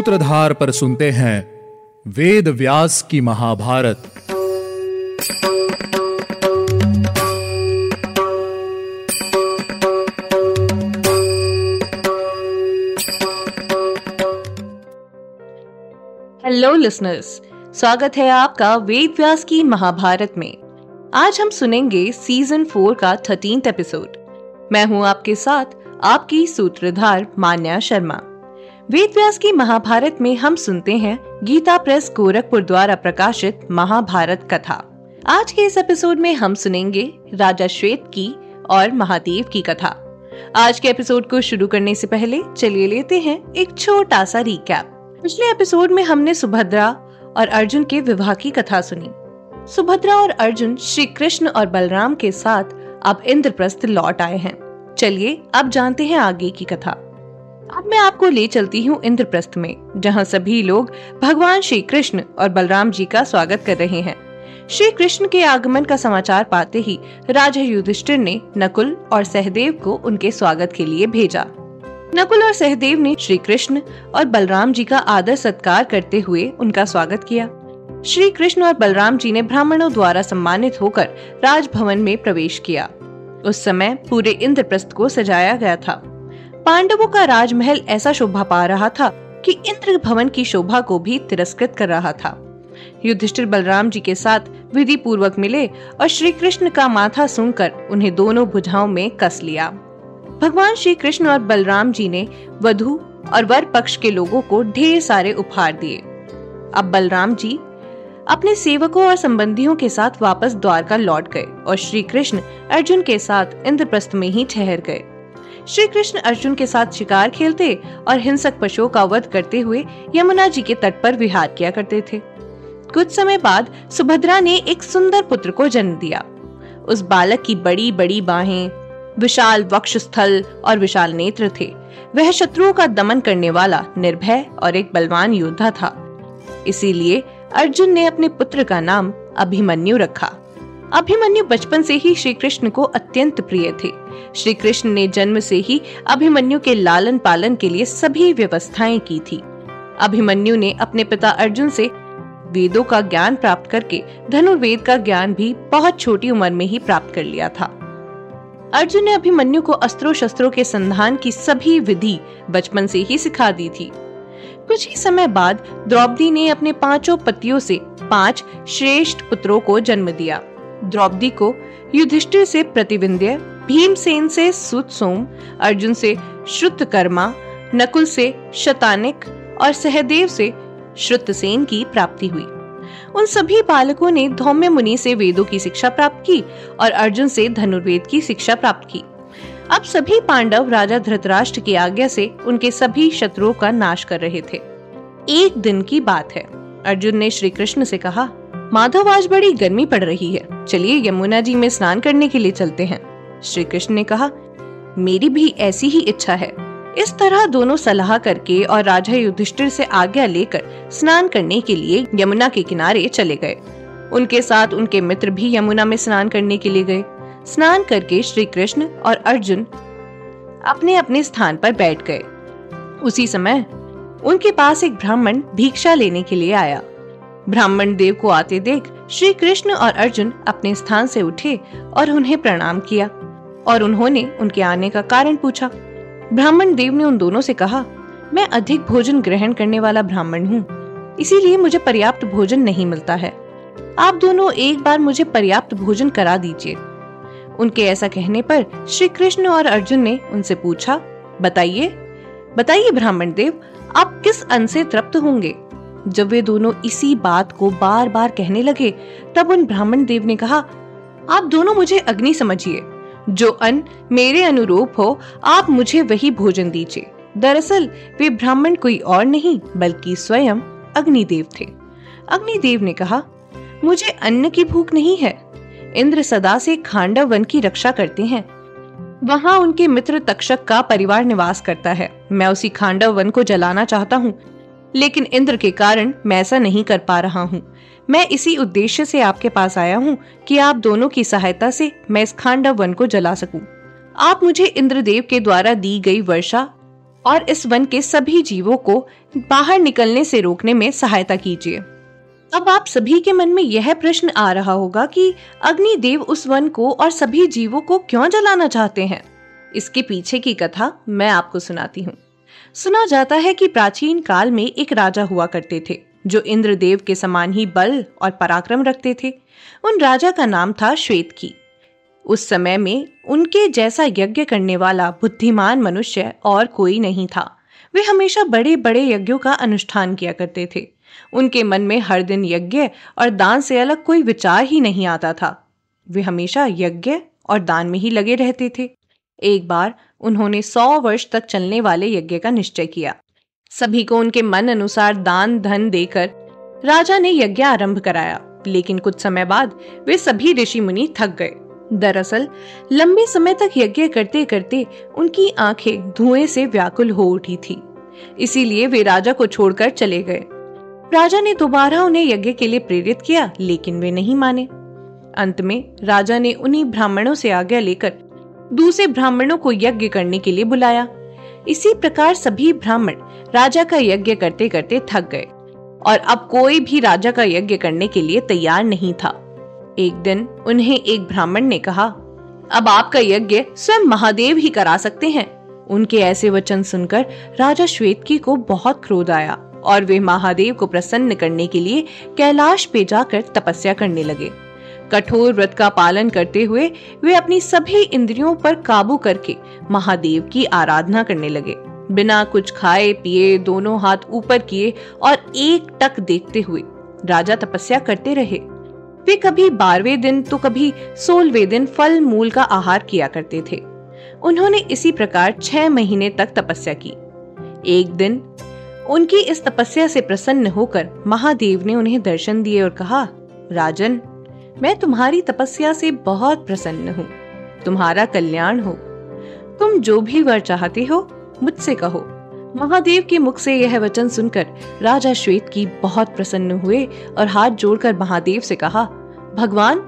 सूत्रधार पर सुनते हैं वेद व्यास की महाभारत। हेलो लिसनर्स स्वागत है आपका वेद व्यास की महाभारत में। आज हम सुनेंगे सीज़न फोर का थर्टींथ एपिसोड मैं हूँ आपके साथ आपकी सूत्रधार मान्या शर्मा। वेद व्यास की महाभारत में हम सुनते हैं गीता प्रेस गोरखपुर द्वारा प्रकाशित महाभारत कथा। आज के इस एपिसोड में हम सुनेंगे राजा श्वेत की और महादेव की कथा। आज के एपिसोड को शुरू करने से पहले चलिए लेते हैं एक छोटा सा रिकैप पिछले एपिसोड में हमने सुभद्रा और अर्जुन के विवाह की कथा सुनी। सुभद्रा और अर्जुन श्री कृष्ण और बलराम के साथ अब इंद्रप्रस्थ लौट आए हैं। चलिए अब जानते हैं आगे की कथा। अब मैं आपको ले चलती हूँ इंद्रप्रस्थ में, जहाँ सभी लोग भगवान श्री कृष्ण और बलराम जी का स्वागत कर रहे हैं। श्री कृष्ण के आगमन का समाचार पाते ही राजा युधिष्ठिर ने नकुल और सहदेव को उनके स्वागत के लिए भेजा। नकुल और सहदेव ने श्री कृष्ण और बलराम जी का आदर सत्कार करते हुए उनका स्वागत किया। श्री कृष्ण और बलराम जी ने ब्राह्मणों द्वारा सम्मानित होकर राजभवन में प्रवेश किया। उस समय पूरे इंद्रप्रस्थ को सजाया गया था। पांडवों का राजमहल ऐसा शोभा पा रहा था कि इंद्र भवन की शोभा को भी तिरस्कृत कर रहा था। युधिष्ठिर बलराम जी के साथ विधि पूर्वक मिले और श्री कृष्ण का माथा सुनकर उन्हें दोनों भुजाओं में कस लिया। भगवान श्री कृष्ण और बलराम जी ने वधु और वर पक्ष के लोगों को ढेर सारे उपहार दिए। अब बलराम जी अपने सेवकों और संबंधियों के साथ वापस द्वारका लौट गए और श्री कृष्ण अर्जुन के साथ इंद्रप्रस्थ में ही ठहर गए। श्री कृष्ण अर्जुन के साथ शिकार खेलते और हिंसक पशुओं का वध करते हुए यमुना जी के तट पर विहार किया करते थे। कुछ समय बाद सुभद्रा ने एक सुंदर पुत्र को जन्म दिया। उस बालक की बड़ी बड़ी बाहें, विशाल वक्ष स्थल और विशाल नेत्र थे। वह शत्रुओं का दमन करने वाला निर्भय और एक बलवान योद्धा था। इसीलिए अर्जुन ने अपने पुत्र का नाम अभिमन्यु रखा। अभिमन्यु बचपन से ही श्री कृष्ण को अत्यंत प्रिय थे। श्री कृष्ण ने जन्म से ही अभिमन्यु के लालन पालन के लिए सभी व्यवस्थाएँ की थी। अभिमन्यु ने अपने पिता अर्जुन से वेदों का ज्ञान प्राप्त करके धनुर्वेद का ज्ञान भी बहुत छोटी उम्र में ही प्राप्त कर लिया था। अर्जुन ने अभिमन्यु को अस्त्रों शस्त्रों के संधान की सभी विधि बचपन से ही सिखा दी थी। कुछ ही समय बाद द्रौपदी ने अपने पाँचों पतियों से पाँच श्रेष्ठ पुत्रों को जन्म दिया। द्रौपदी को युधिष्ठिर से प्रतिविंध्य, भीमसेन से सुतसोम, अर्जुन से श्रुतकर्मा, नकुल से शतानिक और सहदेव से श्रुतसेन की प्राप्ति हुई। उन सभी बालकों ने धौम्य मुनि से वेदों की शिक्षा प्राप्त की और अर्जुन से धनुर्वेद की शिक्षा प्राप्त की। अब सभी पांडव राजा धृतराष्ट्र की आज्ञा से उनके सभी शत्रुओं का नाश कर रहे थे। एक दिन की बात है। अर्जुन ने श्री कृष्ण से कहा माधव आज बड़ी गर्मी पड़ रही है। चलिए यमुना जी में स्नान करने के लिए चलते हैं। श्री कृष्ण ने कहा, मेरी भी ऐसी ही इच्छा है। इस तरह दोनों सलाह करके और राजा युधिष्ठिर से आज्ञा लेकर स्नान करने के लिए यमुना के किनारे चले गए। उनके साथ उनके मित्र भी यमुना में स्नान करने के लिए गए। स्नान करके श्री कृष्ण और अर्जुन अपने अपने स्थान पर बैठ गए। उसी समय उनके पास एक ब्राह्मण भिक्षा लेने के लिए आया। ब्राह्मण देव को आते देख श्री कृष्ण और अर्जुन अपने स्थान से उठे और उन्हें प्रणाम किया और उन्होंने उनके आने का कारण पूछा। ब्राह्मण देव ने उन दोनों से कहा, मैं अधिक भोजन ग्रहण करने वाला ब्राह्मण हूँ, इसीलिए मुझे पर्याप्त भोजन नहीं मिलता है। आप दोनों एक बार मुझे पर्याप्त भोजन करा दीजिए। उनके ऐसा कहने पर श्री कृष्ण और अर्जुन ने उनसे पूछा, बताइए बताइए ब्राह्मण देव, आप किस अन्न से तृप्त होंगे? जब वे दोनों इसी बात को बार बार कहने लगे, तब उन ब्राह्मण देव ने कहा, आप दोनों मुझे अग्नि समझिए। जो अन्न मेरे अनुरूप हो, आप मुझे वही भोजन दीजिए। दरअसल, वे ब्राह्मण कोई और नहीं, बल्कि स्वयं अग्निदेव थे। अग्निदेव ने कहा, मुझे अन्न की भूख नहीं है। इंद्र सदा से खांडव वन की रक्षा करते हैं। वहाँ उनके मित्र तक्षक का परिवार निवास करता है। मैं उसी खांडव वन को जलाना चाहता हूँ। लेकिन इंद्र के कारण मैं ऐसा नहीं कर पा रहा हूँ। मैं इसी उद्देश्य से आपके पास आया हूँ कि आप दोनों की सहायता से मैं इस खांडव वन को जला सकूँ। आप मुझे इंद्रदेव के द्वारा दी गई वर्षा और इस वन के सभी जीवों को बाहर निकलने से रोकने में सहायता कीजिए। अब आप सभी के मन में यह प्रश्न आ रहा होगा कि अग्निदेव उस वन को और सभी जीवों को क्यों जलाना चाहते हैं? इसके पीछे की कथा मैं आपको सुनाती हूँ। सुना जाता है कि प्राचीन काल में एक राजा हुआ करते थे, जो इंद्रदेव के समान ही बल और पराक्रम रखते थे। उन राजा का नाम था श्वेत की उस समय में उनके जैसा यज्ञ करने वाला बुद्धिमान मनुष्य और कोई नहीं था। वे हमेशा बड़े बड़े यज्ञों का अनुष्ठान किया करते थे। उनके मन में हर दिन यज्ञ और दान से अलग कोई विचार ही नहीं आता था। वे हमेशा यज्ञ और दान में ही लगे रहते थे। एक बार उन्होंने सौ वर्ष तक चलने वाले यज्ञ का निश्चय किया। सभी को उनके मन अनुसार दान, धन देकर राजा ने यज्ञ आरंभ कराया। लेकिन कुछ समय बाद वे सभी ऋषि मुनि थक गए। दरअसल, लंबे समय तक यज्ञ करते करते उनकी आँखें धुएँ से व्याकुल हो उठी थी। इसीलिए वे राजा को छोड़कर चले गए। राजा ने दोबारा उन्हें यज्ञ के लिए प्रेरित किया, लेकिन वे नहीं माने। अंत में राजा ने उन्हीं ब्राह्मणों से आज्ञा लेकर दूसरे ब्राह्मणों को यज्ञ करने के लिए बुलाया। इसी प्रकार सभी ब्राह्मण राजा का यज्ञ करते करते थक गए और अब कोई भी राजा का यज्ञ करने के लिए तैयार नहीं था। एक दिन उन्हें एक ब्राह्मण ने कहा, अब आपका यज्ञ स्वयं महादेव ही करा सकते हैं। उनके ऐसे वचन सुनकर राजा श्वेतकी को बहुत क्रोध आया और वे महादेव को प्रसन्न करने के लिए कैलाश पे जाकर तपस्या करने लगे। कठोर व्रत का पालन करते हुए वे अपनी सभी इंद्रियों पर काबू करके महादेव की आराधना करने लगे। बिना कुछ खाए, पिए, दोनों हाथ ऊपर किए और एक टक देखते हुए राजा तपस्या करते रहे। वे कभी बारहवें दिन तो कभी सोलहवें दिन फल मूल का आहार किया करते थे। उन्होंने इसी प्रकार छह महीने तक तपस्या की। एक दिन उनकी इस तपस्या से प्रसन्न होकर महादेव ने उन्हें दर्शन दिए और कहा, राजन मैं तुम्हारी तपस्या से बहुत प्रसन्न हूँ। तुम्हारा कल्याण हो। तुम जो भी वर चाहते हो मुझसे कहो। महादेव के मुख से यह वचन सुनकर राजा श्वेत की बहुत प्रसन्न हुए और हाथ जोड़कर महादेव से कहा भगवान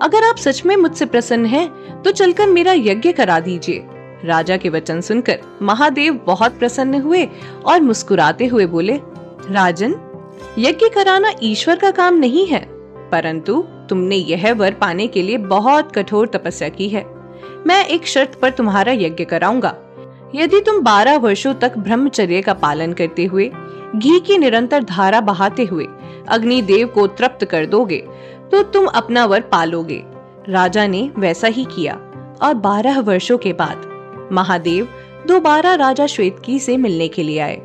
अगर आप सच में मुझसे प्रसन्न हैं, तो चलकर मेरा यज्ञ करा दीजिए। राजा के वचन सुनकर महादेव बहुत प्रसन्न हुए और मुस्कुराते हुए बोले राजन यज्ञ कराना ईश्वर का काम नहीं है परंतु तुमने यह वर पाने के लिए बहुत कठोर तपस्या की है। मैं एक शर्त पर तुम्हारा यज्ञ कराऊँगा। यदि तुम बारह वर्षों तक ब्रह्मचर्य का पालन करते हुए, घी की निरंतर धारा बहाते हुए अग्नि देव को तृप्त कर दोगे तो तुम अपना वर पालोगे। राजा ने वैसा ही किया, और बारह वर्षों के बाद महादेव दोबारा राजा श्वेतकी से मिलने के लिए आए।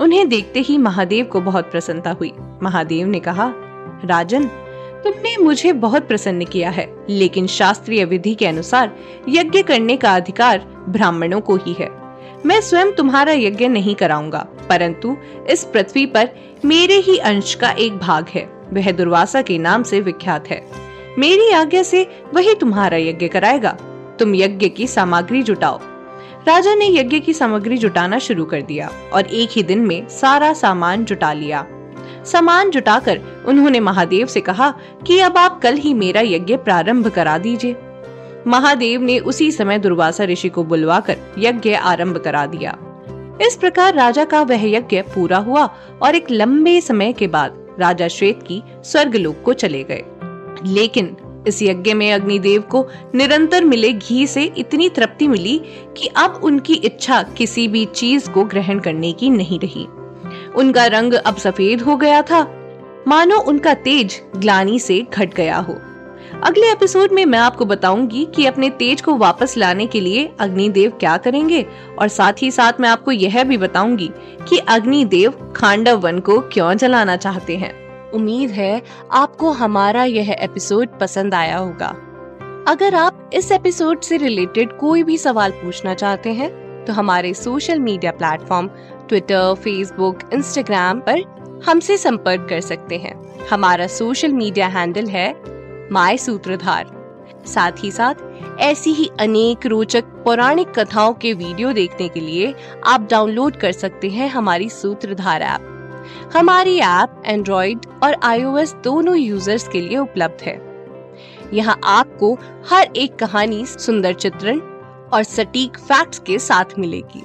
उन्हें देखते ही महादेव को बहुत प्रसन्नता हुई। महादेव ने कहा, राजन तुमने मुझे बहुत प्रसन्न किया है, लेकिन शास्त्रीय विधि के अनुसार यज्ञ करने का अधिकार ब्राह्मणों को ही है। मैं स्वयं तुम्हारा यज्ञ नहीं कराऊँगा, परंतु इस पृथ्वी पर मेरे ही अंश का एक भाग है, वह दुर्वासा के नाम से विख्यात है। मेरी आज्ञा से वही तुम्हारा यज्ञ कराएगा। तुम यज्ञ की सामग्री जुटाओ। राजा ने यज्ञ की सामग्री जुटाना शुरू कर दिया और एक ही दिन में सारा सामान जुटा लिया। सामान जुटाकर उन्होंने महादेव से कहा कि अब आप कल ही मेरा यज्ञ प्रारंभ करा दीजिए। महादेव ने उसी समय दुर्वासा ऋषि को बुलवाकर यज्ञ आरंभ करा दिया। इस प्रकार राजा का वह यज्ञ पूरा हुआ और एक लंबे समय के बाद राजा श्वेत की स्वर्ग लोक को चले गए। लेकिन इस यज्ञ में अग्निदेव को निरंतर मिले घी से इतनी तृप्ति मिली कि अब उनकी इच्छा किसी भी चीज़ को ग्रहण करने की नहीं रही। उनका रंग अब सफ़ेद हो गया था। मानो उनका तेज ग्लानी से घट गया हो। अगले एपिसोड में मैं आपको बताऊँगी कि अपने तेज को वापस लाने के लिए अग्निदेव क्या करेंगे और साथ ही साथ मैं आपको यह भी बताऊँगी कि अग्निदेव खांडव वन को क्यों जलाना चाहते हैं। उम्मीद है आपको हमारा यह एपिसोड पसंद आया होगा। अगर आप इस एपिसोड से रिलेटेड कोई भी सवाल पूछना चाहते हैं तो हमारे social media platform Twitter Facebook Instagram पर हमसे संपर्क कर सकते हैं। हमारा सोशल मीडिया हैंडल है माय सूत्रधार साथ ही साथ, ऐसी ही अनेक रोचक पौराणिक कथाओं के वीडियो देखने के लिए आप डाउनलोड कर सकते हैं हमारी सूत्रधार ऐप हमारी ऐप एंड्रॉइड और आईओएस दोनों यूज़र्स के लिए उपलब्ध है। यहाँ आपको हर एक कहानी, सुंदर चित्रण और सटीक फैक्ट्स के साथ मिलेगी।